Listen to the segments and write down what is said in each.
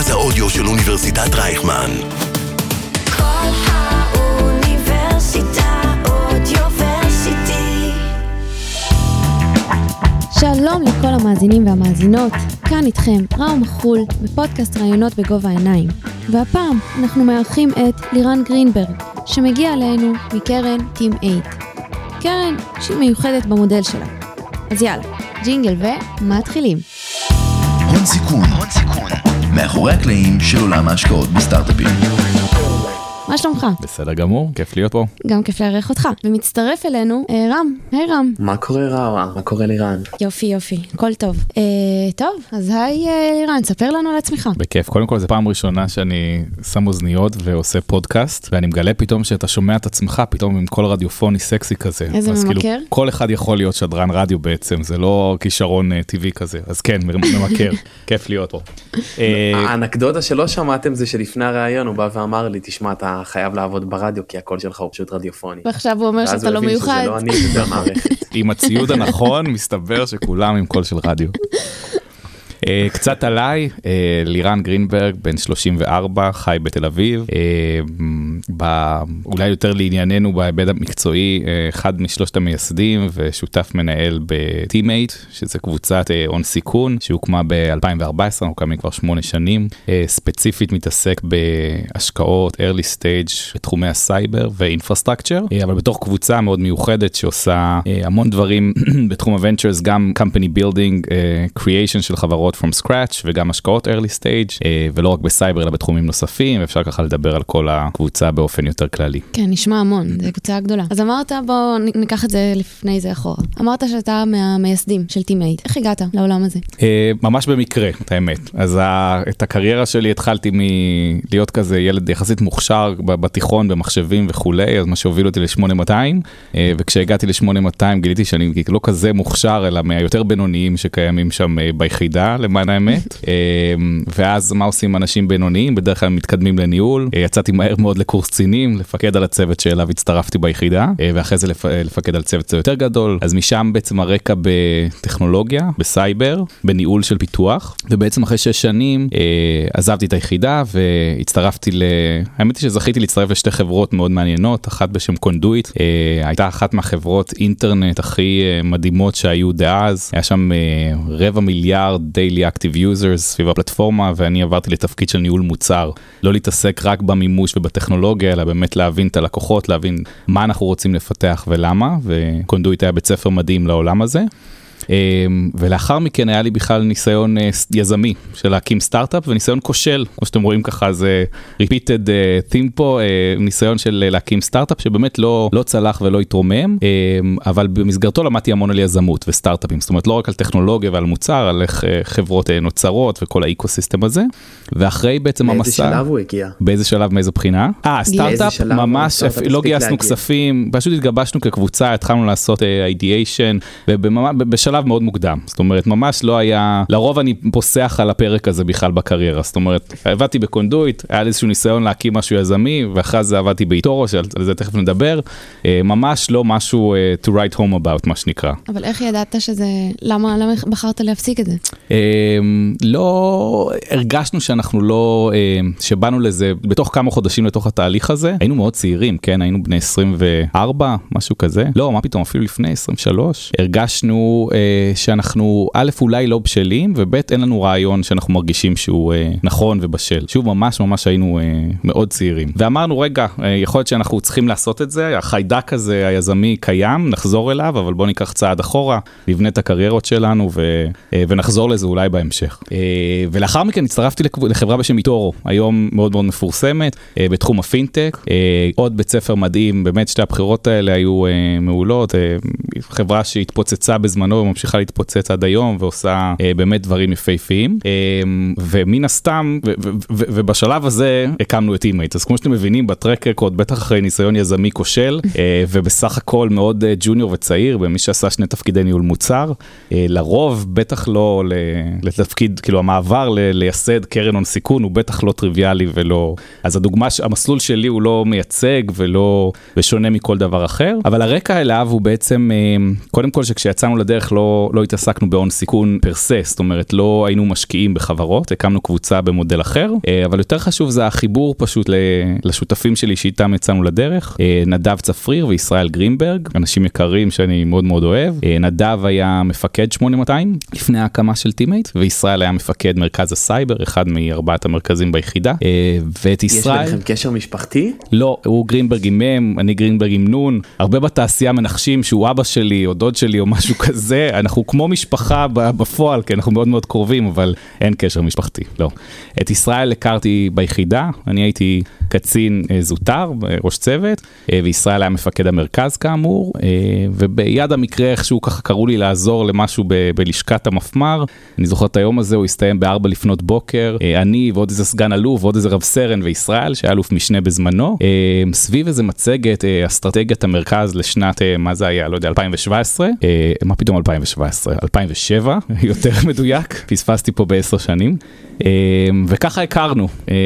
מרכז האודיו של אוניברסיטת רייכמן. כל האוניברסיטה אודיוורסיטי. שלום לכל המאזינים והמאזינות, כאן איתכם ראום מחול בפודקאסט ראיונות בגובה העיניים. והפעם אנחנו מארחים את לירן גרינברג, שמגיע אלינו מקרן Team 8. קרן שהיא מיוחדת במודל שלה. אז יאללה, ג'ינגל ומתחילים. הון סיכון, הון סיכון, מאחורי הקלעים של עולם ההשקעות בסטארט-אפים. מה שלומך? בסדר גמור, כיף להיות פה. גם כיף לארח אותך. ומצטרף אלינו אה, רם, היי רם. מה קורה רעווה? מה קורה לירן? יופי יופי, הכל טוב. אה, טוב, אז היי אה, לירן, ספר לנו על עצמך. בכיף, קודם כל זו פעם ראשונה שאני שם אוזניות ועושה פודקאסט, ואני מגלה פתאום שאתה שומע את עצמך פתאום עם קול רדיופוני סקסי כזה. איזה אז ממכר. כאילו, כל אחד יכול להיות שדרן רדיו בעצם, זה לא כישרון אה, טבעי כזה, אז כן, ממכר, כיף להיות פה. אה, האנקדוטה שלא שמעתם זה שלפני הראיון הוא בא ואמר לי תשמע אתה חייב לעבוד ברדיו כי הקול שלך הוא פשוט רדיופוני. ועכשיו הוא אומר ואז שאתה הוא לא הבין מיוחד. שזה לא אני זה המערכת. עם הציוד הנכון, מסתבר שכולם עם קול של רדיו. אה, קצת עליי, אה, לירן גרינברג, בן 34, חי בתל אביב. אה, ב- אולי יותר לענייננו בהיבט המקצועי, אחד משלושת המייסדים ושותף מנהל ב Team8, שזה קבוצת הון סיכון, שהוקמה ב-2014, אנחנו קיימים כבר שמונה שנים. ספציפית מתעסק בהשקעות early stage בתחומי הסייבר ו infrastructure, אבל בתוך קבוצה מאוד מיוחדת שעושה המון דברים בתחום ה ventures, גם company building, creation של חברות from scratch וגם השקעות early stage, אה, ולא רק בסייבר אלא בתחומים נוספים, אפשר ככה לדבר על כל הקבוצה באופן יותר כללי. כן, נשמע המון, זו קבוצה גדולה. אז אמרת, בוא ניקח את זה לפני זה אחורה. אמרת שאתה מהמייסדים של Team8. איך הגעת לעולם הזה? אה, ממש במקרה, את האמת. אז את הקריירה שלי התחלתי מלהיות כזה ילד יחסית מוכשר בתיכון, במחשבים וכולי, אז מה שהוביל אותי ל-8200, אה, וכשהגעתי ל-8200 גיליתי שאני לא כזה מוכשר, אלא מהיותר בינוניים שקיימים שם ביחידה, למען האמת. אה, ואז מה עושים אנשים בינוניים? בדרך כלל מתקדמים לניהול. אה, יצאתי מהר מאוד לקורס קצינים, לפקד על הצוות שאליו הצטרפתי ביחידה, אה, ואחרי זה לפ- לפקד על צוות יותר גדול. אז משם בעצם הרקע בטכנולוגיה, בסייבר, בניהול של פיתוח, ובעצם אחרי שש שנים עזבתי את היחידה והצטרפתי ל... האמת היא שזכיתי להצטרף לשתי חברות מאוד מעניינות, אחת בשם Conduit, הייתה אחת מהחברות אינטרנט הכי מדהימות שהיו דאז, היה שם רבע מיליארד daily active users סביב הפלטפורמה, ואני עברתי לתפקיד של ניהול מוצר, לא להתעסק רק במימוש ובטכנולוגיה, אלא באמת להבין את הלקוחות, להבין מה אנחנו רוצים לפתח ולמה, ו Conduit היה בית ספר מדהים לעולם הזה. אמ, ולאחר מכן היה לי בכלל ניסיון אה, יזמי של להקים סטארט-אפ וניסיון כושל, כמו שאתם רואים ככה זה repeated אה, theme פה, אה, ניסיון של להקים סטארט-אפ שבאמת לא, לא צלח ולא התרומם, אמ, אבל במסגרתו למדתי המון על יזמות וסטארט-אפים, זאת אומרת לא רק על טכנולוגיה ועל מוצר, על איך חברות נוצרות וכל האקוסיסטם הזה, ואחרי בעצם מאיזה המסע... שלב הוא הגיע? באיזה שלב מאיזו בחינה? אה, סטארט-אפ ממש לא גייסנו? כספים, פשוט התגבשנו כקבוצה, התחלנו לעשות ideation, ובשלב מאוד מוקדם, זאת אומרת ממש לא היה, לרוב אני פוסח על הפרק הזה בכלל בקריירה, זאת אומרת עבדתי בקונדויט, היה לי איזשהו ניסיון להקים משהו יזמי, ואחרי זה עבדתי באיטורו, שעל זה תכף נדבר, אה, ממש לא משהו אה, to write home about מה שנקרא. אבל איך ידעת שזה... למה, למה בחרת להפסיק את זה? אמ, לא הרגשנו שאנחנו לא שבאנו לזה בתוך כמה חודשים לתוך התהליך הזה. היינו מאוד צעירים כן? היינו בני 24 משהו כזה. לא מה פתאום אפילו לפני 23 הרגשנו אה, שאנחנו א' אולי לא בשלים וב' אין לנו רעיון שאנחנו מרגישים שהוא אה, נכון ובשל. שוב ממש ממש היינו אה, מאוד צעירים. ואמרנו רגע אה, יכול להיות שאנחנו צריכים לעשות את זה. החיידק הזה היזמי קיים נחזור אליו אבל בוא ניקח צעד אחורה נבנה את הקריירות שלנו ו, אה, ונחזור לזה אולי בהמשך. אה, ולאחר מכן הצטרפתי לחברה בשם איטורו, היום מאוד מאוד מפורסמת אה, בתחום הפינטק, אה, עוד בית ספר מדהים, באמת שתי הבחירות האלה היו אה, מעולות, אה, חברה שהתפוצצה בזמנו וממשיכה להתפוצץ עד היום ועושה אה, באמת דברים יפהפיים, אה, ומן הסתם, ו- ו- ו- ובשלב הזה הקמנו את אימייט, אז כמו שאתם מבינים ב track record, בטח אחרי ניסיון יזמי כושל, אה, ובסך הכל מאוד אה, junior וצעיר, במי שעשה שני תפקידי ניהול מוצר, אה, לרוב בטח לא ל- לתפקיד, כאילו המעבר ל- לייסד קרן הון סיכון הוא בטח לא טריוויאלי ולא, אז הדוגמה, המסלול שלי הוא לא מייצג ולא, ושונה מכל דבר אחר, אבל הרקע אליו הוא בעצם, אה, קודם כל שכשיצאנו לדרך לא לא, לא התעסקנו בהון סיכון per se, זאת אומרת לא היינו משקיעים בחברות, הקמנו קבוצה במודל אחר, אה, אבל יותר חשוב זה החיבור פשוט לשותפים שלי שאיתם יצאנו לדרך, אה, נדב צפריר וישראל גרימברג, אנשים יקרים שאני מאוד מאוד אוהב, אה, נדב היה מפקד 8200 לפני ההקמה של Team8, וישראל היה מפקד מרכז הסייבר, אחד מארבעת המרכזים ביחידה, ואת יש ישראל... ביניכם קשר משפחתי? לא, הוא גרימברג עם מ', אני גרינברג עם נ', הרבה בתעשייה מנחשים שהוא אבא שלי או דוד שלי או משהו כזה, אנחנו כמו משפחה בפועל, כי אנחנו מאוד מאוד קרובים, אבל אין קשר משפחתי, לא. את ישראל הכרתי ביחידה, אני הייתי קצין אה, זוטר, אה, ראש צוות, אה, וישראל היה מפקד המרכז כאמור, וביד המקרה איכשהו ככה קראו לי לעזור למשהו ב- בלשכת המפמ"ר, אני זוכר את היום הזה, הוא הסתיים בארבע לפנות בוקר, אני ועוד איזה סגן אלוף ועוד איזה רב סרן וישראל, שהיה אלוף משנה בזמנו, סביב איזה מצגת, אסטרטגיית המרכז לשנת, מה זה היה, לא יודע, 2017, אה, מה פתאום 2017? 2007, יותר מדויק, פספסתי פה בעשר שנים. אה, וככה הכרנו, אה,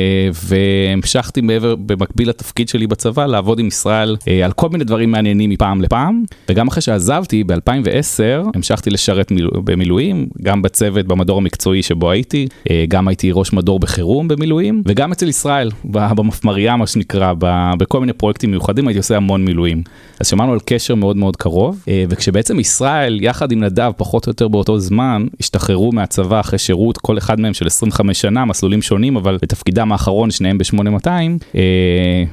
והמשכתי מעבר, במקביל לתפקיד שלי בצבא, לעבוד עם ישראל אה, על כל מיני דברים מעניינים מפעם לפעם, וגם אחרי שעזבתי ב-2010, המשכתי לשרת מיל... במילואים, גם בצוות במדור המקצועי שבו הייתי, אה, גם הייתי ראש מדור בחירום במילואים, וגם אצל ישראל, במפמריה מה שנקרא, בכל מיני פרויקטים מיוחדים הייתי עושה המון מילואים. אז שמענו על קשר מאוד מאוד קרוב, אה, וכשבעצם ישראל, יחד עם נדב, פחות או יותר באותו זמן, השתחררו מהצבא אחרי שירות, כל אחד מהם של 25 שנה, מסלולים שונים, אבל בתפקידם האחרון, שניהם ב-8200, אה,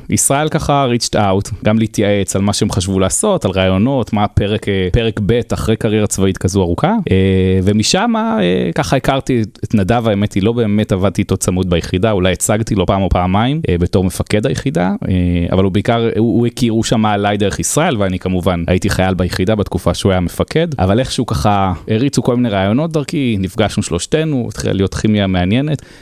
ישראל ככה reached out, גם להתייעץ על מה שהם חשבו לעשות, על רעיונות, מה פרק, אה, פרק ב' אחרי קריירה צבאית כזו ארוכה, אה, ומשם אה, ככה הכרתי את נדב, האמת היא לא באמת עבדתי איתו צמוד ביחידה, אולי הצגתי לו פעם או פעמיים אה, בתור מפקד היחידה, אה, אבל הוא בעיקר, הוא, הוא הכיר, הוא שמע עליי דרך ישראל, ואני כמובן הייתי חייל ביחידה בתקופה שהוא היה מפקד, אבל איכשהו ככה הריצו כל מיני רעיונות דרכי, נפגשנו שלושתנו, התחילה להיות כימיה מעניינת,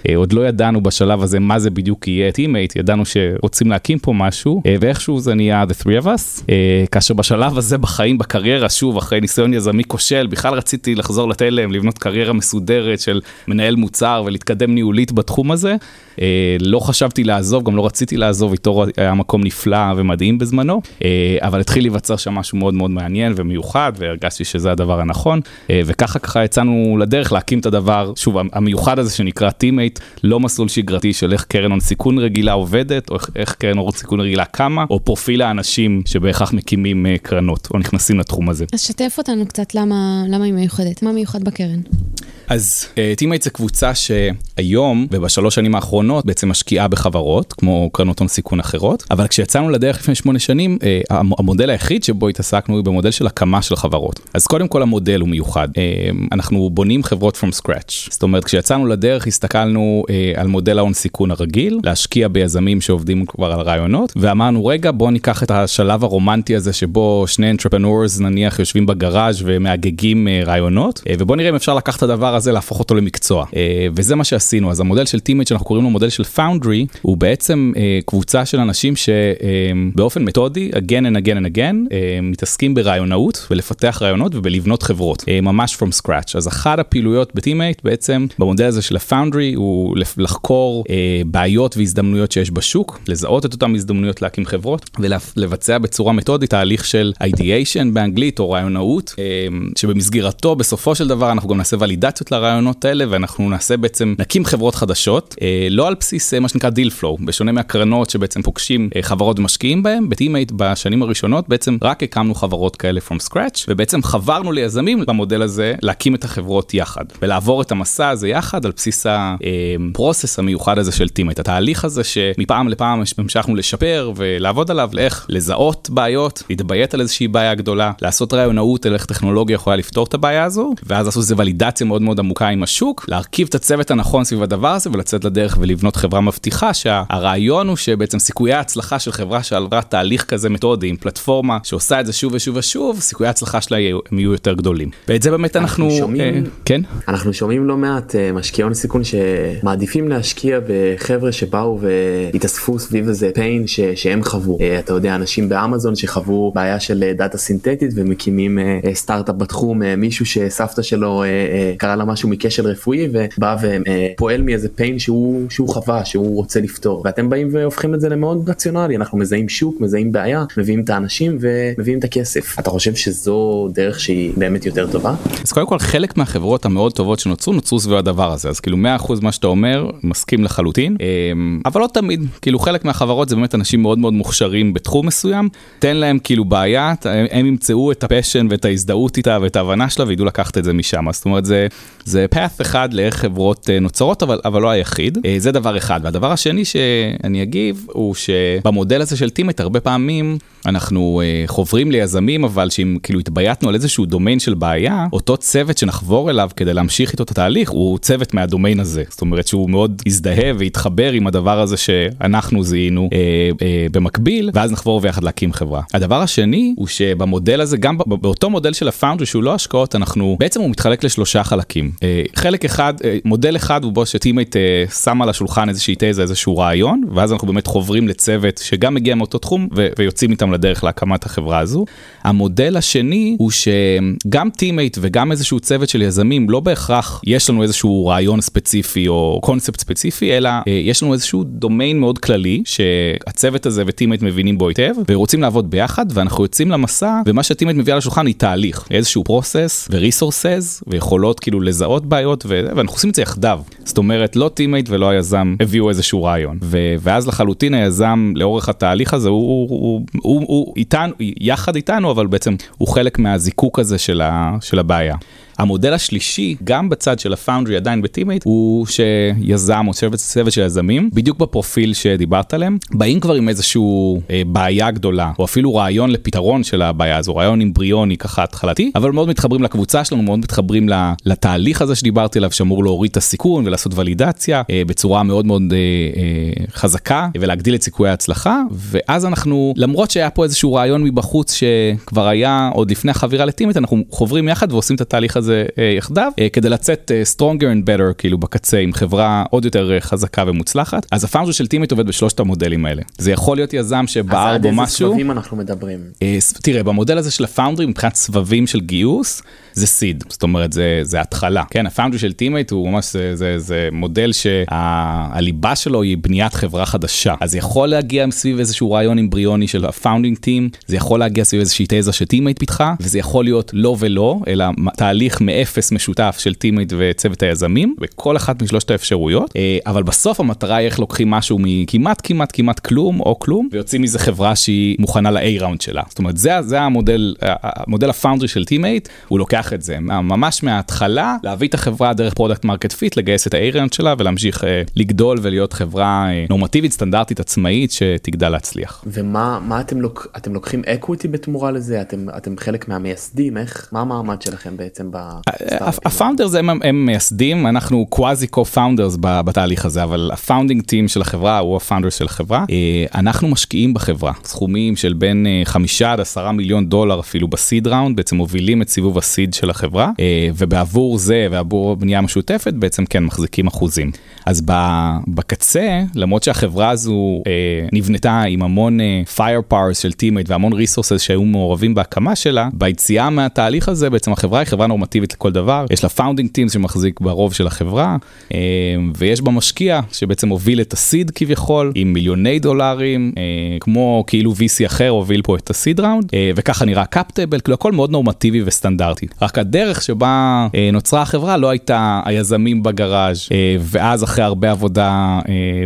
אה, עוד לא ידענו בשלב הזה מה זה בדיוק יהיה Team8, ידענו שרוצים להקים פה משהו, אה, ואיכשהו זה נהיה The Three of Us, אה, כאשר בשלב הזה בחיים, בקריירה, שוב, אחרי ניסיון יזמי כושל, בכלל רציתי לחזור לתלם, לבנות קריירה מסודרת של מנהל מוצר ולהתקדם ניהולית בתחום הזה. לא חשבתי לעזוב, גם לא רציתי לעזוב, eToro היה מקום נפלא ומדהים בזמנו, אבל התחיל להיווצר שם משהו מאוד מאוד מעניין ומיוחד, והרגשתי שזה הדבר הנכון, וככה ככה יצאנו לדרך להקים את הדבר, שוב, המיוחד הזה שנקרא Team8, לא מסלול שגרתי של איך קרן הון סיכון רגילה עובדת, או איך, איך קרן הון סיכון רגילה קמה, או פרופיל האנשים שבהכרח מקימים אה, קרנות, או נכנסים לתחום הזה. אז שתף אותנו קצת למה, למה היא מיוחדת, מה מיוחד בקרן. אז Team8 זה קבוצה שהיום ובשלוש שנים האחרונות בעצם משקיעה בחברות כמו קרנות הון סיכון אחרות אבל כשיצאנו לדרך לפני שמונה שנים אה, המ- המודל היחיד שבו התעסקנו הוא במודל של הקמה של חברות אז קודם כל המודל הוא מיוחד אה, אנחנו בונים חברות from scratch זאת אומרת כשיצאנו לדרך הסתכלנו אה, על מודל ההון סיכון הרגיל להשקיע ביזמים שעובדים כבר על רעיונות ואמרנו רגע בוא ניקח את השלב הרומנטי הזה שבו שני entrepreneurs נניח יושבים בגראז' ומהגגים אה, רעיונות אה, ובוא נראה אם אפשר לקחת את הדבר הזה להפוך אותו למקצוע. אה, וזה מה שעשינו. אז המודל של Team8 שאנחנו קוראים לו מודל של foundry הוא בעצם אה, קבוצה של אנשים שבאופן מתודי again and again and again אה, מתעסקים ברעיונאות ולפתח רעיונות ובלבנות חברות אה, ממש from scratch. אז אחת הפעילויות ב Team8 בעצם במודל הזה של ה foundry הוא לפ- לחקור אה, בעיות והזדמנויות שיש בשוק לזהות את אותן הזדמנויות להקים חברות ולבצע בצורה מתודית תהליך של ideation באנגלית או רעיונאות אה, שבמסגרתו בסופו של דבר אנחנו גם נעשה ולידציות לרעיונות האלה ואנחנו נעשה בעצם נקים חברות חדשות אה, לא על בסיס אה, מה שנקרא deal flow בשונה מהקרנות שבעצם פוגשים אה, חברות ומשקיעים בהם ב Team8 בשנים הראשונות בעצם רק הקמנו חברות כאלה from scratch ובעצם חברנו ליזמים במודל הזה להקים את החברות יחד ולעבור את המסע הזה יחד על בסיס ה process המיוחד הזה של Team8 התהליך הזה שמפעם לפעם המשכנו לשפר ולעבוד עליו לאיך לזהות בעיות להתביית על איזושהי בעיה גדולה לעשות רעיונאות על איך טכנולוגיה יכולה לפתור את הבעיה הזו ואז לעשות איזה ולידציה מאוד מאוד עמוקה עם השוק להרכיב את הצוות הנכון סביב הדבר הזה ולצאת לדרך ולבנות חברה מבטיחה שהרעיון הוא שבעצם סיכויי ההצלחה של חברה שעברה תהליך כזה מתודי עם פלטפורמה שעושה את זה שוב ושוב ושוב סיכויי ההצלחה שלה יהיו- יותר גדולים. ואת זה באמת אנחנו, אנחנו שומעים- אה, כן? אנחנו שומעים לא מעט אה, משקיעי הון סיכון שמעדיפים להשקיע בחבר'ה שבאו והתאספו סביב איזה pain ש, שהם חוו. אה, אתה יודע, אנשים באמזון שחוו בעיה של אה, דאטה סינתטית ומקימים אה, סטארט-אפ בתחום, מישהו שסבתא שלו קרא לה משהו מכשל רפואי ובא ופועל מאיזה pain שהוא שהוא חווה שהוא רוצה לפתור ואתם באים והופכים את זה למאוד רציונלי אנחנו מזהים שוק מזהים בעיה מביאים את האנשים ומביאים את הכסף אתה חושב שזו דרך שהיא באמת יותר טובה? אז קודם כל חלק מהחברות המאוד טובות שנוצרו נוצרו סביב הדבר הזה אז כאילו 100% מה שאתה אומר מסכים לחלוטין. אמ, אבל לא תמיד כאילו חלק מהחברות זה באמת אנשים מאוד מאוד מוכשרים בתחום מסוים. תן להם כאילו בעיה הם, ימצאו את ה passion ואת ההזדהות איתה ואת ההבנה שלה וידעו לקחת את זה משם. זאת אומרת זה זה path אחד לאיך חברות אה, נוצרות אבל אבל לא היחיד. אה, זה דבר אחד. והדבר השני שאני אגיב הוא שבמודל הזה של Team8 הרבה פעמים אנחנו אה, חוברים ליזמים אבל שאם כאילו התבייתנו על איזשהו דומיין של בעיה אותו צוות שנחבור אליו כדי להמשיך איתו את התהליך הוא צוות מהדומיין הזה זאת אומרת שהוא מאוד יזדהה והתחבר עם הדבר הזה שאנחנו זיהינו אה, אה, במקביל ואז נחבור ביחד להקים חברה. הדבר השני הוא שבמודל הזה גם באותו מודל של הפאונדרי שהוא לא השקעות אנחנו בעצם הוא מתחלק לשלושה חלקים אה, חלק אחד אה, מודל אחד הוא בו שטימייט אה, שם על השולחן איזושהי תזה איזשהו רעיון ואז אנחנו באמת חוברים לצוות שגם מגיע מאותו תחום ו- ויוצאים איתם לדרך להקמת החברה הזו. המודל השני הוא שגם Team8 וגם איזשהו צוות של יזמים לא בהכרח יש לנו איזשהו רעיון ספציפי או קונספט ספציפי אלא אה, יש לנו איזשהו דומיין מאוד כללי שהצוות הזה ו Team8 מבינים בו היטב ורוצים לעבוד ביחד ואנחנו יוצאים למסע ומה ש Team8 מביא על השולחן היא תהליך. איזשהו process ו resources ויכולות כאילו לזהות בעיות ו- ואנחנו עושים את זה יחדיו. זאת אומרת לא Team8 ולא היזם הביאו איזשהו רעיון. ו- ואז לחלוטין היזם לאורך התהליך הזה הוא, הוא, הוא, הוא, הוא איתנו יחד איתנו אבל בעצם הוא חלק מהזיקוק הזה של, ה- של הבעיה. המודל השלישי גם בצד של ה foundry עדיין ב Team8 הוא שיזם או צוות של יזמים בדיוק בפרופיל שדיברת עליהם באים כבר עם איזשהו אה, בעיה גדולה או אפילו רעיון לפתרון של הבעיה הזו רעיון אמבריוני ככה התחלתי אבל מאוד מתחברים לקבוצה שלנו מאוד מתחברים לתהליך הזה שדיברתי עליו שאמור להוריד את הסיכון ולעשות ולידציה אה, בצורה מאוד מאוד אה, אה, חזקה ולהגדיל את סיכויי ההצלחה ואז אנחנו למרות שהיה פה איזשהו רעיון מבחוץ שכבר היה עוד לפני החבירה ל Team8 אנחנו חוברים יחד ועושים את התהליך הזה. הזה אה, יחדיו אה, כדי לצאת אה, stronger and better כאילו בקצה עם חברה עוד יותר חזקה ומוצלחת אז ה foundry של Team8 עובד בשלושת המודלים האלה זה יכול להיות יזם שבער בו משהו. אז עד איזה סבבים אנחנו מדברים? תראה במודל הזה של ה founders מבחינת סבבים של גיוס זה seed זאת אומרת זה זה התחלה. כן ה founder של טימייט הוא ממש זה, זה, זה מודל שהליבה שלו היא בניית חברה חדשה. אז יכול להגיע סביב איזשהו רעיון אמבריוני של ה founding team זה יכול להגיע סביב איזושהי תזה שטימייט פיתחה וזה יכול להיות לא ולא אלא תהליך מאפס משותף של טימייט וצוות היזמים בכל אחת משלושת האפשרויות. אה, אבל בסוף המטרה היא איך לוקחים משהו מכמעט כמעט כמעט כלום או כלום ויוצאים מזה חברה שהיא מוכנה ל-A round שלה. זאת אומרת זה, זה המודל המודל ה foundry של טימייט הוא לוקח את זה. ממש מההתחלה להביא את החברה דרך product market fit לגייס את round שלה ולהמשיך אה, לגדול ולהיות חברה אה, נורמטיבית סטנדרטית עצמאית שתגדל להצליח. ומה מה אתם, look, אתם לוקחים equity בתמורה לזה? אתם אתם חלק מהמייסדים? איך מה המעמד שלכם בעצם. ב... ה founders הם, הם מייסדים אנחנו quasi co founders בתהליך הזה אבל ה founding team של החברה הוא ה founder של החברה. אה, אנחנו משקיעים בחברה. סכומים של בין אה, חמישה עד עשרה מיליון דולר אפילו ב seed round בעצם מובילים את סיבוב ה seed של החברה אה, ובעבור זה ועבור בנייה משותפת בעצם כן מחזיקים אחוזים. אז בקצה למרות שהחברה הזו נבנתה עם המון fire powers של טימייט והמון resources שהיו מעורבים בהקמה שלה ביציאה מהתהליך הזה בעצם החברה היא חברה נורמטיבית לכל דבר. יש לה founding team שמחזיק ברוב של החברה אה, ויש בה משקיע שבעצם הוביל את ה seed כביכול עם מיליוני דולרים אה, כמו כאילו VC אחר הוביל פה את ה seed round אה, וככה נראה cap table כאילו הכל מאוד נורמטיבי וסטנדרטי רק הדרך שבה נוצרה החברה לא הייתה היזמים בגראז' ואז אחרי הרבה עבודה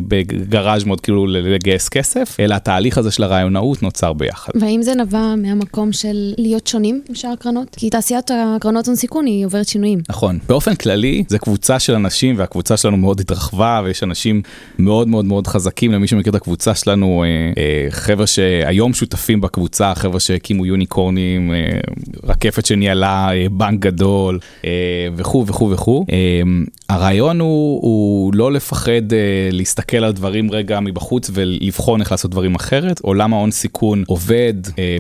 בגראז' מאוד כאילו לגייס כסף אלא התהליך הזה של הרעיונאות נוצר ביחד. והאם זה נבע מהמקום של להיות שונים משאר הקרנות? כי תעשיית הקרנות הון סיכון היא עוברת שינויים. נכון. באופן כללי זה קבוצה של אנשים והקבוצה שלנו מאוד התרחבה ויש אנשים מאוד מאוד מאוד חזקים למי שמכיר את הקבוצה שלנו אה, אה, חבר'ה שהיום שותפים בקבוצה חבר'ה שהקימו יוניקורנים אה, רקפת שניהלה אה, בנק גדול אה, וכו' וכו' וכו'. אה, הרעיון הוא, הוא לא לפחד אה, להסתכל על דברים רגע מבחוץ ולבחון איך לעשות דברים אחרת עולם ההון סיכון עובד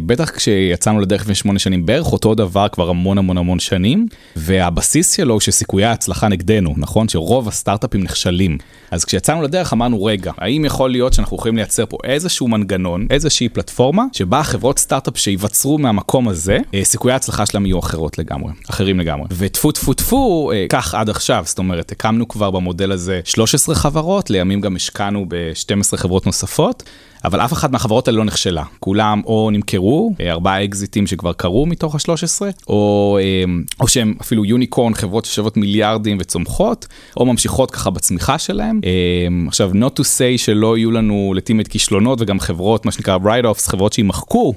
בטח כשיצאנו לדרך לפני שמונה שנים בערך אותו דבר כבר המון המון המון שנים. והבסיס שלו הוא שסיכויי ההצלחה נגדנו, נכון? שרוב הסטארט-אפים נכשלים. אז כשיצאנו לדרך אמרנו, רגע, האם יכול להיות שאנחנו יכולים לייצר פה איזשהו מנגנון, איזושהי פלטפורמה, שבה חברות סטארט-אפ שייווצרו מהמקום הזה, סיכויי ההצלחה שלהם יהיו אחרות לגמרי. לגמרי, אחרים לגמרי. וטפו טפו טפו, אה, כך עד עכשיו, זאת אומרת, הקמנו כבר במודל הזה 13 חברות, לימים גם השקענו ב-12 חברות נוספות. אבל אף אחת מהחברות האלה לא נכשלה. כולם או נמכרו, אה, ארבעה אקזיטים שכבר קרו מתוך ה-13, או, אה, או שהם אפילו יוניקורן, חברות ששוות מיליארדים וצומחות, או ממשיכות ככה בצמיחה שלהם. אה, עכשיו, not to say שלא יהיו לנו לטימט כישלונות וגם חברות, מה שנקרא write-offs, חברות שימחקו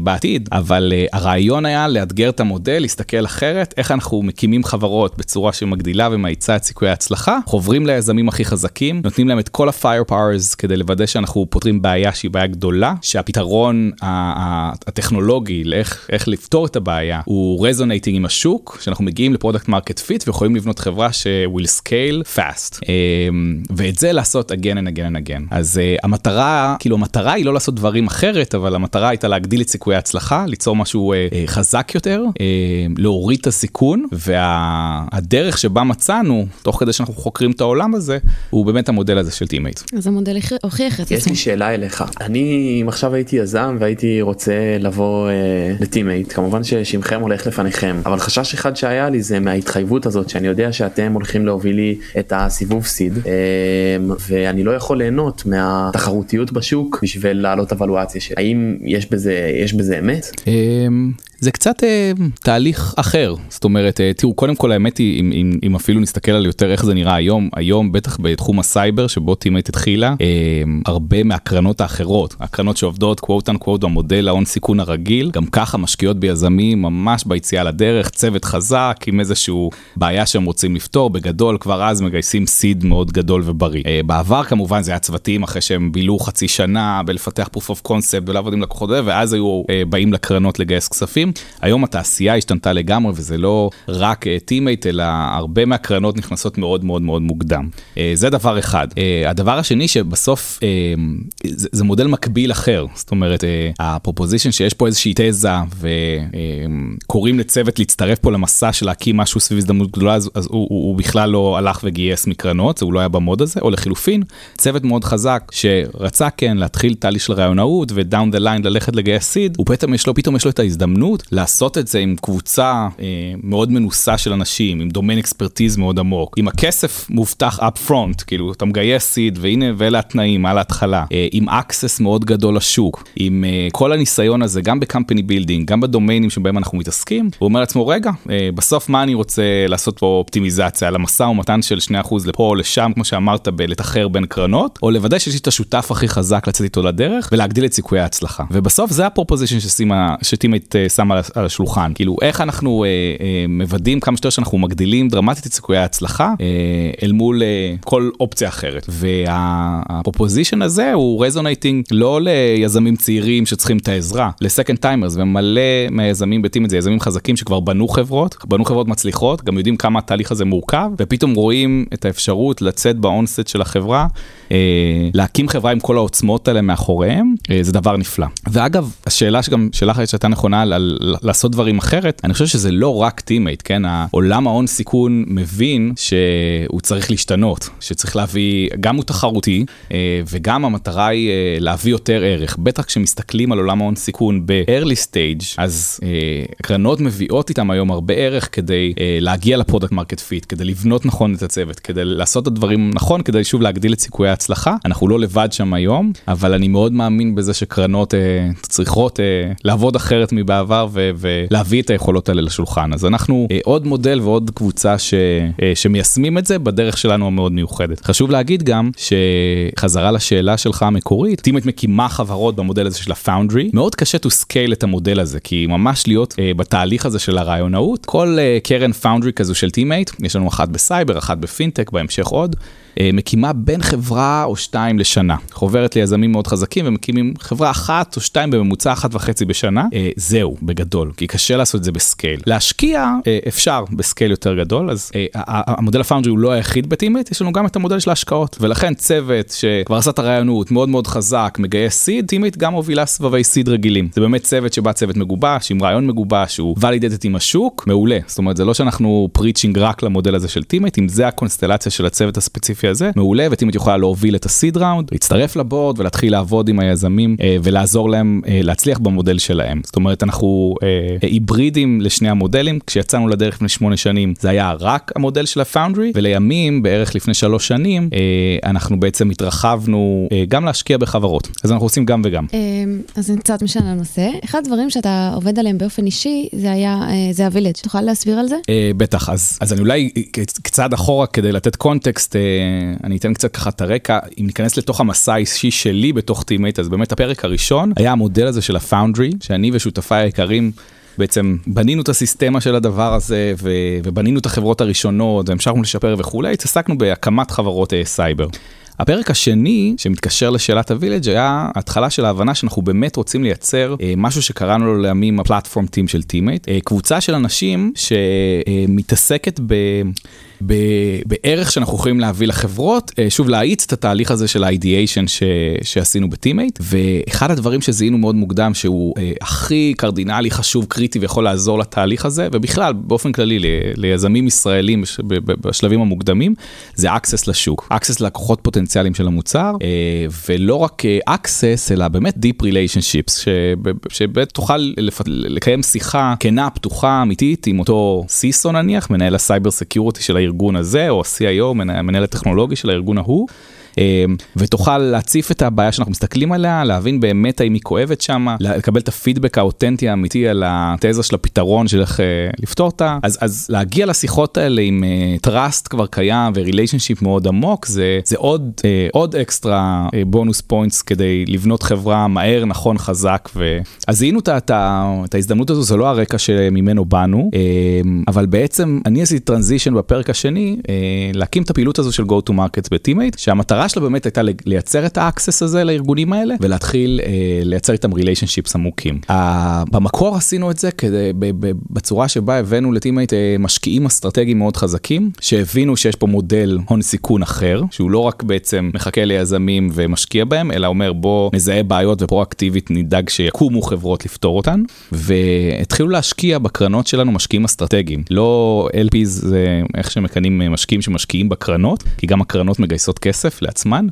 בעתיד, אבל הרעיון היה לאתגר את המודל, להסתכל אחרת, איך אנחנו מקימים חברות בצורה שמגדילה ומאיצה את סיכויי ההצלחה, חוברים ליזמים הכי חזקים, נותנים להם את כל ה-fire powers כדי לוודא שאנחנו פותרים בעיה שהיא בעיה גדולה, שהפתרון הטכנולוגי לאיך לפתור את הבעיה הוא resonating עם השוק, שאנחנו מגיעים ל product market fit ויכולים לבנות חברה ש-will scale fast. אמ, ואת זה לעשות again and again and again. אז uh, המטרה, כאילו המטרה היא לא לעשות דברים אחרת, אבל המטרה הייתה להגדיל את סיכויי ההצלחה, ליצור משהו uh, uh, חזק יותר, uh, להוריד את הסיכון, והדרך וה, שבה מצאנו, תוך כדי שאנחנו חוקרים את העולם הזה, הוא באמת המודל הזה של טימייט. אז המודל הוכיח את עצמו. יש לי שאלה אליך. אני אם עכשיו הייתי יזם והייתי רוצה לבוא אה, לטימייט כמובן ששמכם הולך לפניכם אבל חשש אחד שהיה לי זה מההתחייבות הזאת שאני יודע שאתם הולכים להוביל לי את הסיבוב seed אה, ואני לא יכול ליהנות מהתחרותיות בשוק בשביל להעלות ולואציה שלי האם יש בזה יש בזה אמת. זה קצת אה, תהליך אחר, זאת אומרת, אה, תראו, קודם כל האמת היא, אם, אם, אם אפילו נסתכל על יותר איך זה נראה היום, היום בטח בתחום הסייבר שבו טימייט התחילה, אה, הרבה מהקרנות האחרות, הקרנות שעובדות quote unquote במודל ההון סיכון הרגיל, גם ככה משקיעות ביזמים ממש ביציאה לדרך, צוות חזק עם איזשהו בעיה שהם רוצים לפתור, בגדול כבר אז מגייסים seed מאוד גדול ובריא. אה, בעבר כמובן זה היה צוותים אחרי שהם בילו חצי שנה בלפתח proof of concept ולעבוד עם לקוחות, ואז היו אה, באים לקרנות לגייס כספים. היום התעשייה השתנתה לגמרי וזה לא רק טימייט אה, אלא הרבה מהקרנות נכנסות מאוד מאוד מאוד מוקדם. אה, זה דבר אחד. אה, הדבר השני שבסוף זה, מודל מקביל אחר, זאת אומרת ה proposition שיש פה איזושהי תזה וקוראים לצוות להצטרף פה למסע של להקים משהו סביב הזדמנות גדולה אז, הוא, הוא, הוא בכלל לא הלך וגייס מקרנות, הוא לא היה ב mode הזה, או לחילופין, צוות מאוד חזק שרצה כן להתחיל תהליך של רעיונאות ו down the line ללכת לגייס seed, הוא פתאום יש לו, פתאום יש לו את ההזדמנות לעשות את זה עם קבוצה אה, מאוד מנוסה של אנשים, עם domain expertise מאוד עמוק, עם הכסף מובטח up front, כאילו אתה מגייס seed והנה ואלה התנאים על ההתחלה, אה, עם access מאוד גדול לשוק, עם אה, כל הניסיון הזה גם ב company building, גם ב domainים שבהם אנחנו מתעסקים, הוא אומר לעצמו רגע, אה, בסוף מה אני רוצה לעשות פה אופטימיזציה על המשא ומתן של 2% לפה או לשם, כמו שאמרת, בלתחר בין קרנות, או לוודא שיש לי את השותף הכי חזק לצאת איתו לדרך ולהגדיל את סיכויי ההצלחה. ובסוף זה ה proposition שטימייט שמה על השולחן. כאילו איך אנחנו אה, אה, מוודאים כמה שיותר שאנחנו מגדילים דרמטית את סיכויי ההצלחה אה, אל מול אה, כל אופציה אחרת. וה proposition הזה הוא resonating לא ליזמים צעירים שצריכים את העזרה ל second timers ומלא מהיזמים בתים את זה יזמים חזקים שכבר בנו חברות בנו חברות מצליחות גם יודעים כמה התהליך הזה מורכב ופתאום רואים את האפשרות לצאת באונסט של החברה אה, להקים חברה עם כל העוצמות האלה מאחוריהם אה, זה דבר נפלא. ואגב השאלה שגם שלך שהייתה נכונה על, על לעשות דברים אחרת, אני חושב שזה לא רק טימייט, כן? העולם ההון סיכון מבין שהוא צריך להשתנות, שצריך להביא, גם הוא תחרותי, אה, וגם המטרה היא אה, להביא יותר ערך. בטח כשמסתכלים על עולם ההון סיכון ב-early stage, אז אה, קרנות מביאות איתם היום הרבה ערך כדי להגיע ל product market fit, כדי לבנות נכון את הצוות, כדי לעשות את הדברים נכון, כדי שוב להגדיל את סיכויי ההצלחה. אנחנו לא לבד שם היום, אבל אני מאוד מאמין בזה שקרנות צריכות לעבוד אחרת מבעבר ולהביא את היכולות האלה לשולחן. אז אנחנו אה, עוד מודל ועוד קבוצה ש, אה, שמיישמים את זה בדרך שלנו המאוד מיוחדת. חשוב להגיד גם שחזרה לשאלה שלך המקורית, Team8 מקימה חברות במודל הזה של ה foundry, מאוד קשה to scale את המודל הזה, כי ממש להיות אה, בתהליך הזה של הרעיונאות, כל אה, קרן foundry כזו של Team8, יש לנו אחת בסייבר, אחת בפינטק, בהמשך עוד. אה, מקימה בין חברה או שתיים לשנה. חוברת ליזמים מאוד חזקים ומקימים חברה אחת או שתיים בממוצע אחת וחצי בשנה. אה, זהו, בגדול, כי קשה לעשות את זה ב scale. להשקיע אה, אפשר ב scale יותר גדול, אז המודל ה foundry הוא לא היחיד ב Team8, יש לנו גם את המודל של ההשקעות, ולכן צוות שכבר עשה את הרעיונות מאוד מאוד חזק, מגייס seed, Team8 גם מובילה סבבי seed רגילים. זה באמת צוות שבא צוות מגובש, עם רעיון מגובש, הוא validated עם השוק, מעולה. זאת אומרת, זה לא שאנחנו preaching רק למודל הזה של Team8, אם זה הקונסטלציה של הצוות הספציפי בגלל זה, מעולה, ו Team8 יכולה להוביל את ה seed round, להצטרף ל board ולהתחיל לעבוד עם היזמים אה, ולעזור להם אה, להצליח במודל שלהם. זאת אומרת, אנחנו אה, היברידים לשני המודלים, כשיצאנו לדרך לפני שמונה שנים זה היה רק המודל של ה foundry, ולימים, בערך לפני שלוש שנים, אה, אנחנו בעצם התרחבנו אה, גם להשקיע בחברות. אז אנחנו עושים גם וגם. אמ, אז אני קצת משנה לנושא. אחד הדברים שאתה עובד עליהם באופן אישי, זה היה, אה, זה ה village. תוכל להסביר על זה? אה, בטח, אז, אז אני אולי קצת אחורה כדי לתת context, אה, אני אתן קצת ככה את הרקע, אם ניכנס לתוך המסע האישי שלי בתוך Team8, אז באמת הפרק הראשון היה המודל הזה של ה foundry, שאני ושותפיי היקרים. בעצם בנינו את הסיסטמה של הדבר הזה ו- ובנינו את החברות הראשונות והמשכנו לשפר וכולי, התעסקנו בהקמת חברות אה, סייבר. הפרק השני שמתקשר לשאלת ה village היה התחלה של ההבנה שאנחנו באמת רוצים לייצר אה, משהו שקראנו לו לימים ה platform team של Team8, אה, קבוצה של אנשים שמתעסקת ב... בערך שאנחנו יכולים להביא לחברות, אה, שוב להאיץ את התהליך הזה של ה-ideation ש, שעשינו ב Team8, ואחד הדברים שזיהינו מאוד מוקדם שהוא אה, הכי קרדינלי, חשוב, קריטי ויכול לעזור לתהליך הזה, ובכלל באופן כללי ל, ליזמים ישראלים בש, ב, ב, בשלבים המוקדמים, זה access לשוק, access ללקוחות פוטנציאליים של המוצר, אה, ולא רק אה, access אלא באמת deep relationships, שבאמת תוכל לפ... לקיים שיחה כנה, פתוחה, אמיתית עם אותו CISO נניח, מנהל ה cyber security של הארגון. הארגון הזה, או ה-CIO, המנהל הטכנולוגי של הארגון ההוא. אמ, ותוכל להציף את הבעיה שאנחנו מסתכלים עליה, להבין באמת האם היא כואבת שם, לקבל את הפידבק האותנטי האמיתי על התזה של הפתרון של איך אה, לפתור אותה. אז, אז להגיע לשיחות האלה עם uh, trust כבר קיים ו relationship מאוד עמוק, זה, זה עוד, עוד extra bonus points כדי לבנות חברה מהר, נכון, חזק. ו... אז זיהינו את, את, ההזדמנות הזו, זה לא הרקע שממנו באנו, אבל בעצם אני עשיתי transition בפרק השני, להקים את הפעילות הזו של go to markets ב Team8, שהמטרה המטרה שלה באמת הייתה לייצר את ה access הזה לארגונים האלה ולהתחיל אה, לייצר איתם relationships עמוקים. אה, במקור עשינו את זה כדי, ב, ב, בצורה שבה הבאנו ל Team8 אה, משקיעים אסטרטגיים מאוד חזקים שהבינו שיש פה מודל הון סיכון אחר שהוא לא רק בעצם מחכה ליזמים ומשקיע בהם אלא אומר בוא נזהה בעיות ופרואקטיבית נדאג שיקומו חברות לפתור אותן והתחילו להשקיע בקרנות שלנו משקיעים אסטרטגיים לא LPs זה איך שמכנים משקיעים שמשקיעים בקרנות כי גם הקרנות מגייסות כסף לעצמן.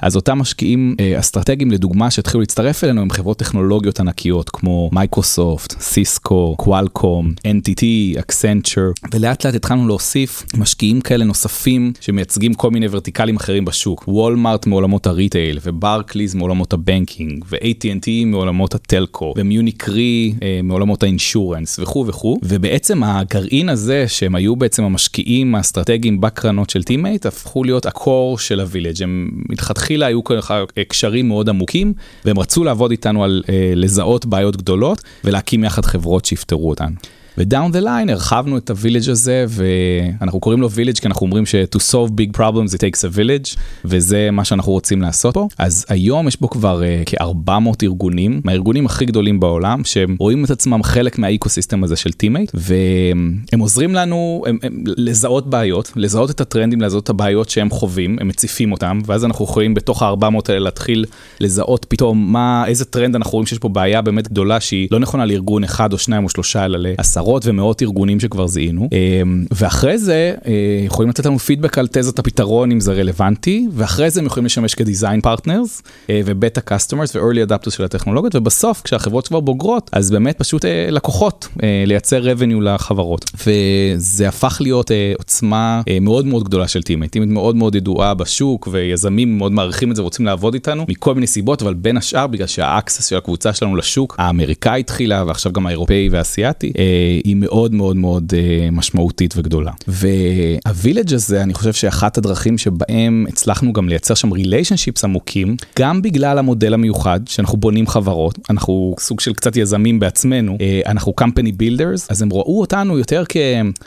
אז אותם משקיעים אה, אסטרטגיים לדוגמה שהתחילו להצטרף אלינו הם חברות טכנולוגיות ענקיות כמו מייקרוסופט, סיסקו, קוואלקום, NTT, אקסנצ'ר ולאט לאט התחלנו להוסיף משקיעים כאלה נוספים שמייצגים כל מיני ורטיקלים אחרים בשוק. וולמארט מעולמות ה retail וברקליז מעולמות הבנקינג ו-AT&T מעולמות הטלקו ומיוניק רי אה, מעולמות ה insurance וכו' וכו' ובעצם הגרעין הזה שהם היו בעצם המשקיעים האסטרטגיים בקרנות של Team8 הפכו להיות ה core של ה village הם מלכתחילה מלכתחילה היו ככה קשרים מאוד עמוקים, והם רצו לעבוד איתנו על אה, לזהות בעיות גדולות ולהקים יחד חברות שיפתרו אותן. ו down the line הרחבנו את ה village הזה ואנחנו קוראים לו village כי אנחנו אומרים ש-to solve big problems it takes a village וזה מה שאנחנו רוצים לעשות פה. אז היום יש בו כבר uh, כ-400 ארגונים, מהארגונים הכי גדולים בעולם, שהם רואים את עצמם חלק מה ecosystem הזה של Team8 והם עוזרים לנו הם, הם, לזהות בעיות, לזהות את הטרנדים, לזהות את הבעיות שהם חווים, הם מציפים אותם ואז אנחנו יכולים בתוך ה-400 האלה להתחיל לזהות פתאום מה, איזה טרנד אנחנו רואים שיש פה בעיה באמת גדולה שהיא לא נכונה לארגון אחד או שניים או שלושה אלא לעשרה. עשרות ומאות ארגונים שכבר זיהינו, אמ, ואחרי זה אה, יכולים לתת לנו פידבק על תזת הפתרון אם זה רלוונטי, ואחרי זה הם יכולים לשמש כ design partners ו beta customers ו-early adapters של הטכנולוגיות, ובסוף כשהחברות כבר בוגרות, אז באמת פשוט אה, לקוחות, אה, לייצר revenue לחברות. וזה הפך להיות עוצמה מאוד מאוד גדולה של Team8, Team8 מאוד מאוד ידועה בשוק, ויזמים מאוד מעריכים את זה ורוצים לעבוד איתנו מכל מיני סיבות, אבל בין השאר בגלל שה access של הקבוצה שלנו לשוק, האמריקאי התחילה ועכשיו גם האירופאי והאסיאתי, היא מאוד מאוד מאוד uh, משמעותית וגדולה. וה village הזה, אני חושב שאחת הדרכים שבהם הצלחנו גם לייצר שם relationships עמוקים, גם בגלל המודל המיוחד שאנחנו בונים חברות, אנחנו סוג של קצת יזמים בעצמנו, uh, אנחנו company builders, אז הם ראו אותנו יותר כ...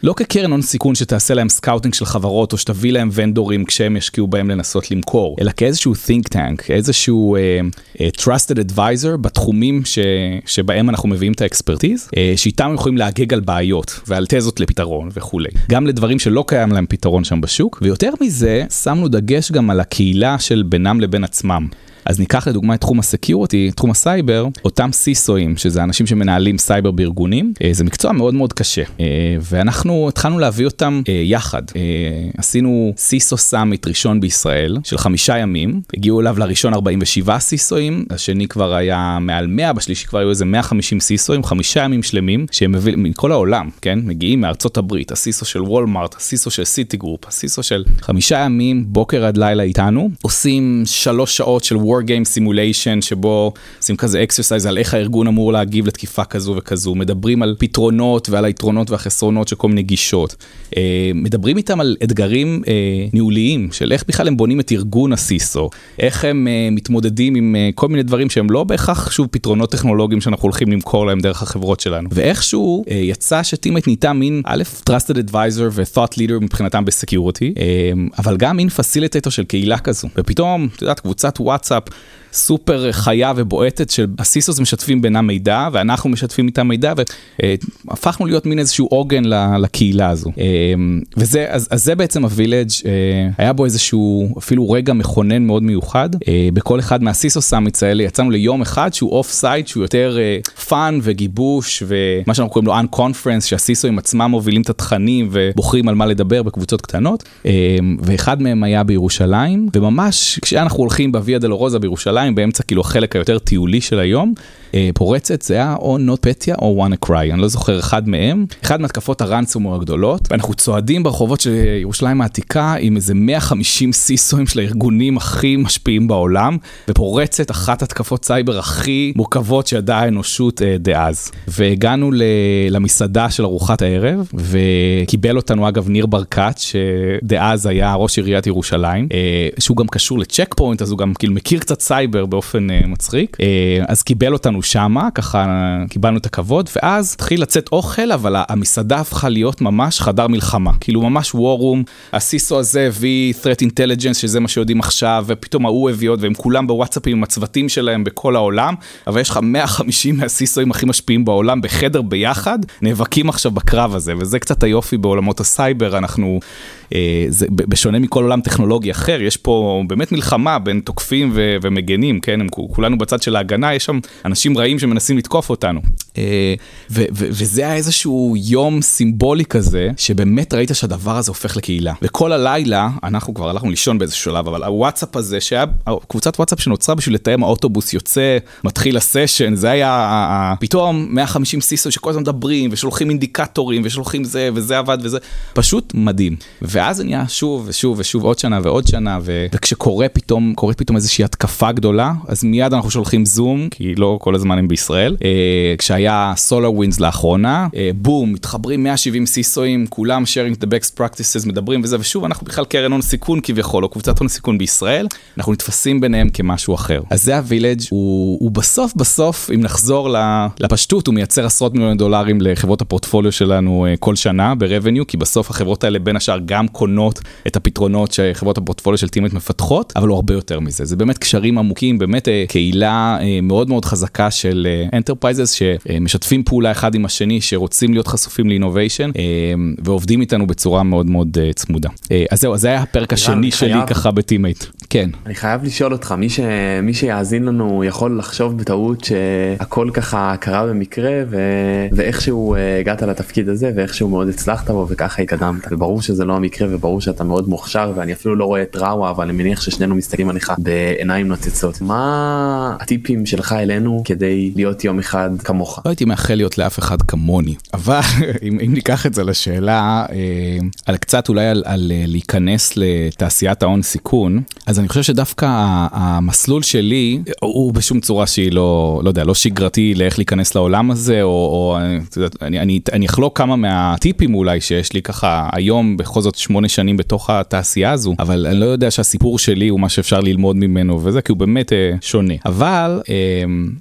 לא כקרן הון סיכון שתעשה להם scouting של חברות או שתביא להם ונדורים כשהם ישקיעו בהם לנסות למכור, אלא כאיזשהו think tank, איזשהו uh, uh, trusted advisor בתחומים ש... שבהם אנחנו מביאים את ה expertise, אה, שאיתם יכולים להגג לדלג על בעיות ועל תזות לפתרון וכולי. גם לדברים שלא קיים להם פתרון שם בשוק, ויותר מזה, שמנו דגש גם על הקהילה של בינם לבין עצמם. אז ניקח לדוגמה את תחום ה security, תחום הסייבר, אותם סיסואים, שזה אנשים שמנהלים סייבר בארגונים, אה, זה מקצוע מאוד מאוד קשה. אה, ואנחנו התחלנו להביא אותם אה, יחד. עשינו CISO Summit ראשון בישראל, של חמישה ימים, הגיעו אליו לראשון 47 סיסואים, השני כבר היה מעל 100, בשלישי כבר היו איזה 150 סיסואים, חמישה ימים שלמים, שהם מביא, מכל העולם, כן? מגיעים מארצות הברית, ה CISO של וולמארט, ה CISO של סיטי גרופ, ה CISO של חמישה ימים, בוקר עד לילה איתנו, עושים שלוש שעות של War Game Simulation, שבו עושים כזה exercise על איך הארגון אמור להגיב לתקיפה כזו וכזו, מדברים על פתרונות ועל היתרונות והחסרונות של כל מיני גישות. אה, מדברים איתם על אתגרים אה, ניהוליים, של איך בכלל הם בונים את ארגון ה CISO, איך הם אה, מתמודדים עם אה, כל מיני דברים שהם לא בהכרח, שוב, פתרונות טכנולוגיים שאנחנו הולכים למכור להם דרך החברות שלנו. ואיכשהו אה, יצא ש Team8 נהייתה מין, א', Trusted Advisor ו-Thought Leader מבחינתם ב security, אה, אבל גם מין facilitator של קהילה כזו. ופתאום, את יודעת, קבוצת וואטסאפ סופר חיה ובועטת של הסיסוס משתפים בינם מידע ואנחנו משתפים איתם מידע והפכנו להיות מין איזשהו עוגן לקהילה הזו. אה, וזה, אז, אז זה בעצם ה Village, אה, היה בו איזשהו אפילו רגע מכונן מאוד מיוחד. אה, בכל אחד מה CISOs Summits האלה יצאנו ליום אחד שהוא off-site שהוא יותר fun וגיבוש ומה שאנחנו קוראים לו unconference שהסיסואים עצמם מובילים את התכנים ובוחרים על מה לדבר בקבוצות קטנות. ואחד מהם היה בירושלים וממש כשאנחנו הולכים בוויה דלרוזה בירושלים באמצע כאילו החלק היותר טיולי של היום אה, פורצת זה היה או NotPetya או WannaCry אני לא זוכר אחד מהם. אחד מהתקפות ה ransomware הגדולות. ואנחנו צועדים ברחובות של ירושלים העתיקה עם איזה 150 סיסואים של הארגונים הכי משפיעים בעולם ופורצת אחת התקפות סייבר הכי מורכבות שידעה האנושות אה, דאז. והגענו ל- למסעדה של ארוחת הערב וקיבל אותנו אגב ניר ברקת שדאז היה ראש עיריית ירושלים אה, שהוא גם קשור לצ'ק פוינט אז הוא גם כאילו מכיר קצת סייבר באופן אה, מצחיק. אה, אז קיבל אותנו שמה ככה קיבלנו את הכבוד ואז התחיל לצאת אוכל אבל המסעדה הפכה להיות ממש חדר מלחמה. כאילו ממש room הסיסו הזה הביא threat intelligence שזה מה שיודעים עכשיו ופתאום ההוא הביא עוד והם כולם בוואטסאפים עם הצוותים שלהם בכל העולם אבל יש לך 150 מהסיסואים הכי משפיעים בעולם בחדר ביחד נאבקים עכשיו בקרב הזה וזה קצת היופי בעולמות הסייבר. אנחנו אה, זה בשונה מכל עולם טכנולוגי אחר יש פה באמת מלחמה בין תוקפים ומגנים כן הם כו- כולנו בצד של ההגנה יש שם אנשים רעים שמנסים לתקוף אותנו אה, וזה היה איזשהו יום סימבולי כזה שבאמת ראית שהדבר הזה הופך לקהילה וכל הלילה אנחנו כבר הלכנו לישון באיזשהו שלב אבל הוואטסאפ הזה שהיה קבוצת וואטסאפ שנוצרה בשביל לתאם האוטובוס יוצא מתחיל הסשן זה היה פתאום 150 סיסו שכל הזמן מדברים ושולחים אינדיקטורים ושולחים זה וזה עבד וזה פשוט מדהים. ואז זה נהיה שוב ושוב ושוב עוד שנה ועוד שנה. וכשקורה פתאום קורית פתאום איזושהי התקפה גדולה אז מיד אנחנו שולחים זום כי לא כל הזמן הם בישראל. אה, כשהיה סולר ווינס לאחרונה אה, בום מתחברים 170 סיסואים כולם sharing the best practices מדברים וזה ושוב אנחנו בכלל קרן הון סיכון כביכול או קבוצת הון סיכון בישראל אנחנו נתפסים ביניהם כמשהו אחר. אז זה הווילג' הוא, הוא בסוף בסוף אם נחזור לפשטות הוא מייצר עשרות מיליוני דולרים לחברות הפורטפוליו שלנו אה, כל שנה ב-revenue כי בסוף החברות האלה בין השאר גם קונות את הפתרונות שחברות הפורטפוליו של Team8 מפתחות, אבל הוא הרבה יותר מזה. זה באמת קשרים עמוקים, באמת אה, קהילה אה, מאוד מאוד חזקה של enterprises שמשתפים פעולה אחד עם השני, שרוצים להיות חשופים ל innovation, ועובדים איתנו בצורה מאוד מאוד אה, צמודה. אה, אז זהו, אז זה היה הפרק השני שלי חייב- ככה ב Team8. כן. אני חייב לשאול אותך מי ש... מי שיאזין לנו יכול לחשוב בטעות שהכל ככה קרה במקרה ו... ואיכשהו אה, הגעת לתפקיד הזה ואיכשהו מאוד הצלחת בו וככה התקדמת וברור שזה לא המקרה וברור שאתה מאוד מוכשר ואני אפילו לא רואה את ראווה אבל אני מניח ששנינו מסתכלים עליך בעיניים נוצצות מה הטיפים שלך אלינו כדי להיות יום אחד כמוך. לא הייתי מאחל להיות לאף אחד כמוני, אבל אם, אם ניקח את זה לשאלה, אה, על קצת אולי על, על אה, להיכנס לתעשיית ההון סיכון, אז אני חושב שדווקא המסלול שלי הוא בשום צורה שהיא לא, לא יודע, לא שגרתי לאיך להיכנס לעולם הזה, או, או יודעת, אני, אני, אני אחלוק כמה מהטיפים אולי שיש לי ככה היום בכל זאת שמונה שנים בתוך התעשייה הזו, אבל אני לא יודע שהסיפור שלי הוא מה שאפשר ללמוד ממנו וזה, כי הוא באמת אה, שונה. אבל אה,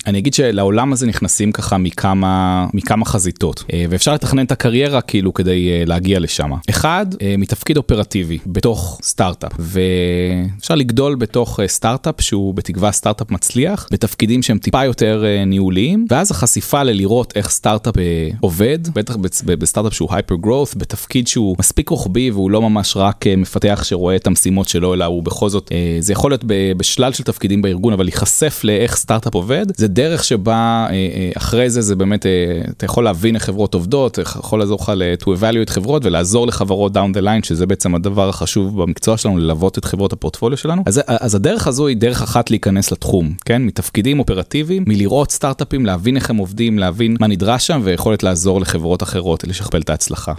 אני אגיד שלעולם הזה נכנסים ככה מכמה, מכמה חזיתות, אה, ואפשר לתכנן את הקריירה כאילו כדי אה, להגיע לשם. אחד, אה, מתפקיד אופרטיבי בתוך סטארט-אפ, ואפשר לגדול בתוך אה, סטארט-אפ שהוא בתקווה סטארט-אפ מצליח, בתפקידים שהם טיפה יותר אה, ניהוליים, ואז החשיפה ללראות איך סטארט-אפ אה, עובד, בטח בסטארט-אפ שהוא hyper growth, בתפקיד שהוא מספיק רוחבי והוא לא ממש רק אה, מפתח שרואה את המשימות שלו, אלא הוא בכל זאת, אה, זה יכול להיות בשלל של תפקידים בארגון, אבל להיחשף לאיך סטארט-אפ עובד, זה דרך שבה אה, אה, אחרי זה, זה באמת, אה, אתה יכול להבין איך חברות עובדות, איך יכול לעזור לך to evaluate חברות ולעזור לחברות down the line, שזה בעצם הדבר החשוב במקצוע שלנו, ללוות את חברות הפורטפוליו שלנו. אז, אז הדרך הזו היא דרך אחת להיכנס לתחום, כן? מתפקידים אופרטיביים, מלראות סטארט-אפים, להבין איך הם עובדים, להבין מה נדרש שם, ויכולת לעזור לחברות אחרות לשכפל את ההצלחה.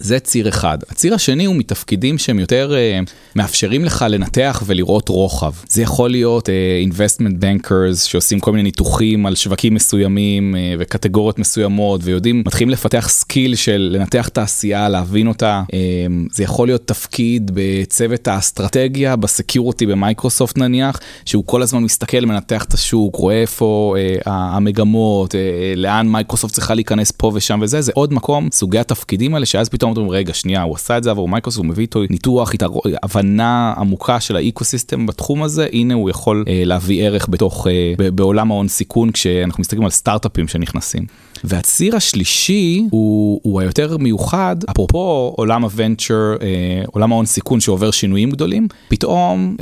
זה ציר אחד. הציר השני הוא מתפקידים שהם יותר מאפשרים לך לנתח ולראות רוחב. זה יכול להיות אה, investment bankers שעושים כל מיני ניתוחים על שווקים מסוימים אה, וקטגוריות מסוימות ויודעים, מתחילים לפתח skill של לנתח תעשייה, להבין אותה. אמ, זה יכול להיות תפקיד בצוות האסטרטגיה, ב security במייקרוסופט נניח, שהוא כל הזמן מסתכל, מנתח את השוק, רואה איפה אה, המגמות, אה, לאן מייקרוסופט צריכה להיכנס פה ושם וזה, זה עוד מקום, סוגי התפקידים האלה, שאז פתאום אומרים, רגע, שנייה, הוא עשה את זה עבור מייקרוסופט, הוא מביא איתו ניתוח. הבנה עמוקה של ה ecosystem בתחום הזה, הנה הוא יכול אה, להביא ערך בתוך, אה, בעולם ההון סיכון, כשאנחנו מסתכלים על סטארט-אפים שנכנסים. והציר השלישי הוא, הוא היותר מיוחד, אפרופו עולם ה venture, אה, עולם ההון סיכון שעובר שינויים גדולים, פתאום,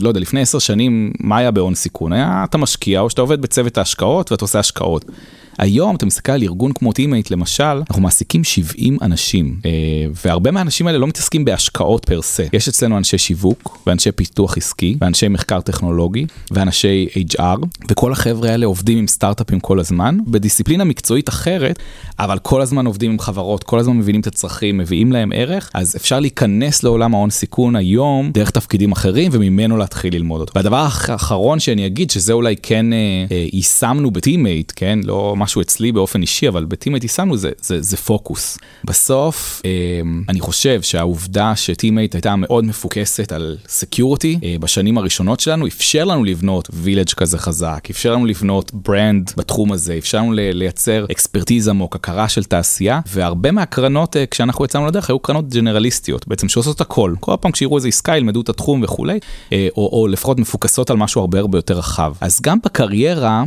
לא יודע, לפני עשר שנים, מה היה בהון סיכון? היה אתה משקיע או שאתה עובד בצוות ההשקעות ואתה עושה השקעות. היום אתה מסתכל על ארגון כמו Team8 למשל, אנחנו מעסיקים 70 אנשים, אה, והרבה מהאנשים האלה לא מתעסקים בהשקעות per se. יש אצלנו אנשי שיווק, ואנשי פיתוח עסקי, ואנשי מחקר טכנולוגי, ואנשי HR, וכל החבר'ה האלה עובדים עם סטארט-אפים כל הזמן, בדיסציפלינה מקצועית אחרת, אבל כל הזמן עובדים עם חברות, כל הזמן מבינים את הצרכים, מביאים להם ערך, אז אפשר להיכנס לעולם ההון סיכון היום דרך תפקידים אחרים, וממנו להתחיל ללמוד אותו. והדבר האחרון שאני אגיד, שזה אולי כן אה, אה, יישמנו ב Team8, כן? לא משהו אצלי באופן אישי, אבל ב Team8 יישמנו זה, זה, זה פוקוס. בסוף, אה, אני חושב שהעובדה ש Team8 הייתה מאוד מפוקסת על security אה, בשנים הראשונות שלנו, אפשר לנו לבנות Village כזה חזק, אפשר לנו לבנות brand בתחום הזה, אפשר לנו לייצר expertise עמוק, הכרה של תעשייה, והרבה מהקרנות, אה, כשאנחנו יצאנו לדרך, היו קרנות ג'נרליסטיות, בעצם שעושות הכל. כל פעם כשיראו איזה עסקה, ילמדו את התחום וכולי, או, או לפחות מפוקסות על משהו הרבה הרבה יותר רחב. אז גם בקריירה,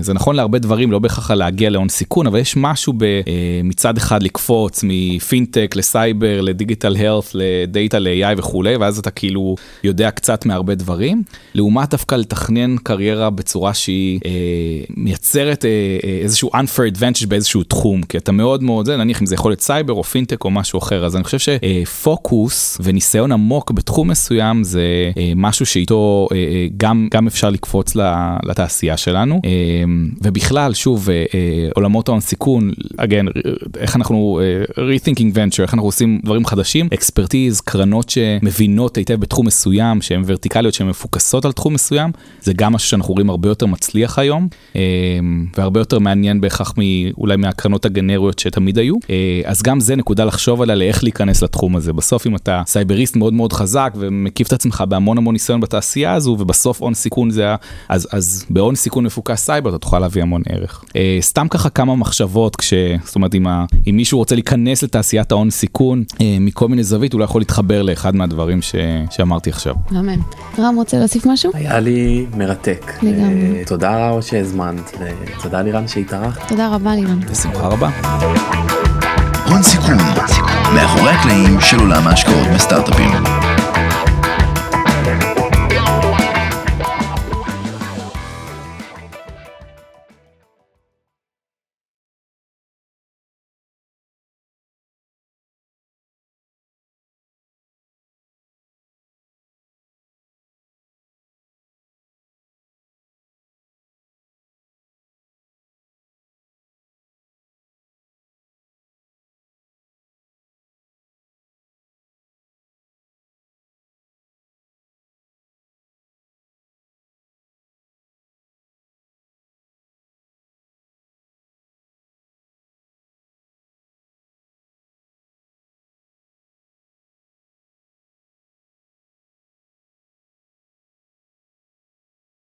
זה נכון להרבה דברים, לא בהכרח להגיע להון סיכון, אבל יש משהו אה, מצד אחד לקפוץ מפינטק לסייבר, לדיגיטל הלף, לדאטה, ל-AI וכולי, ואז אתה כאילו יודע קצת מהרבה דברים, לעומת דווקא לתכנן קריירה בצורה שהיא אה, מייצרת אה, אה, איזשהו unfair advantage באיזשהו תחום, כי אתה מאוד מאוד, זה נניח אם זה יכול להיות סייבר או פינטק או משהו אחר, אז אני חושב שפוקוס וניסיון עמוק בתחום מסוים זה אה, משהו שאיתו אה, אה, גם, גם אפשר לקפוץ לתעשייה שלנו, אה, ובכלל, שוב, אה, אה, עולמות ההון סיכון, again, איך אנחנו uh, rethinking venture, איך אנחנו עושים דברים חדשים, expertise, קרנות שמבינות היטב בתחום מסוים, שהן ורטיקליות, שהן מפוקסות על תחום מסוים, זה גם משהו שאנחנו רואים הרבה יותר מצליח היום, uh, והרבה יותר מעניין בהכרח אולי מהקרנות הגנריות שתמיד היו, uh, אז גם זה נקודה לחשוב עליה לאיך להיכנס לתחום הזה. בסוף אם אתה סייבריסט מאוד מאוד חזק ומקיף את עצמך בהמון המון ניסיון בתעשייה הזו, ובסוף הון סיכון זה, ה- אז, אז בהון סיכון מפוקס סייבר אתה תוכל להביא המון ערך. סתם ככה כמה מחשבות, כש... זאת אומרת, אם, ה... אם מישהו רוצה להיכנס לתעשיית ההון סיכון uh, מכל מיני זווית, הוא לא יכול להתחבר לאחד מהדברים ש... שאמרתי עכשיו. אמן. רם, רוצה להוסיף משהו? היה לי מרתק. לגמרי. אה, תודה שהזמנת, ותודה לירן שהתארחת. תודה רבה, לירן. בשמחה רבה. הון סיכון, מאחורי הקלעים של עולם ההשקעות בסטארט-אפים.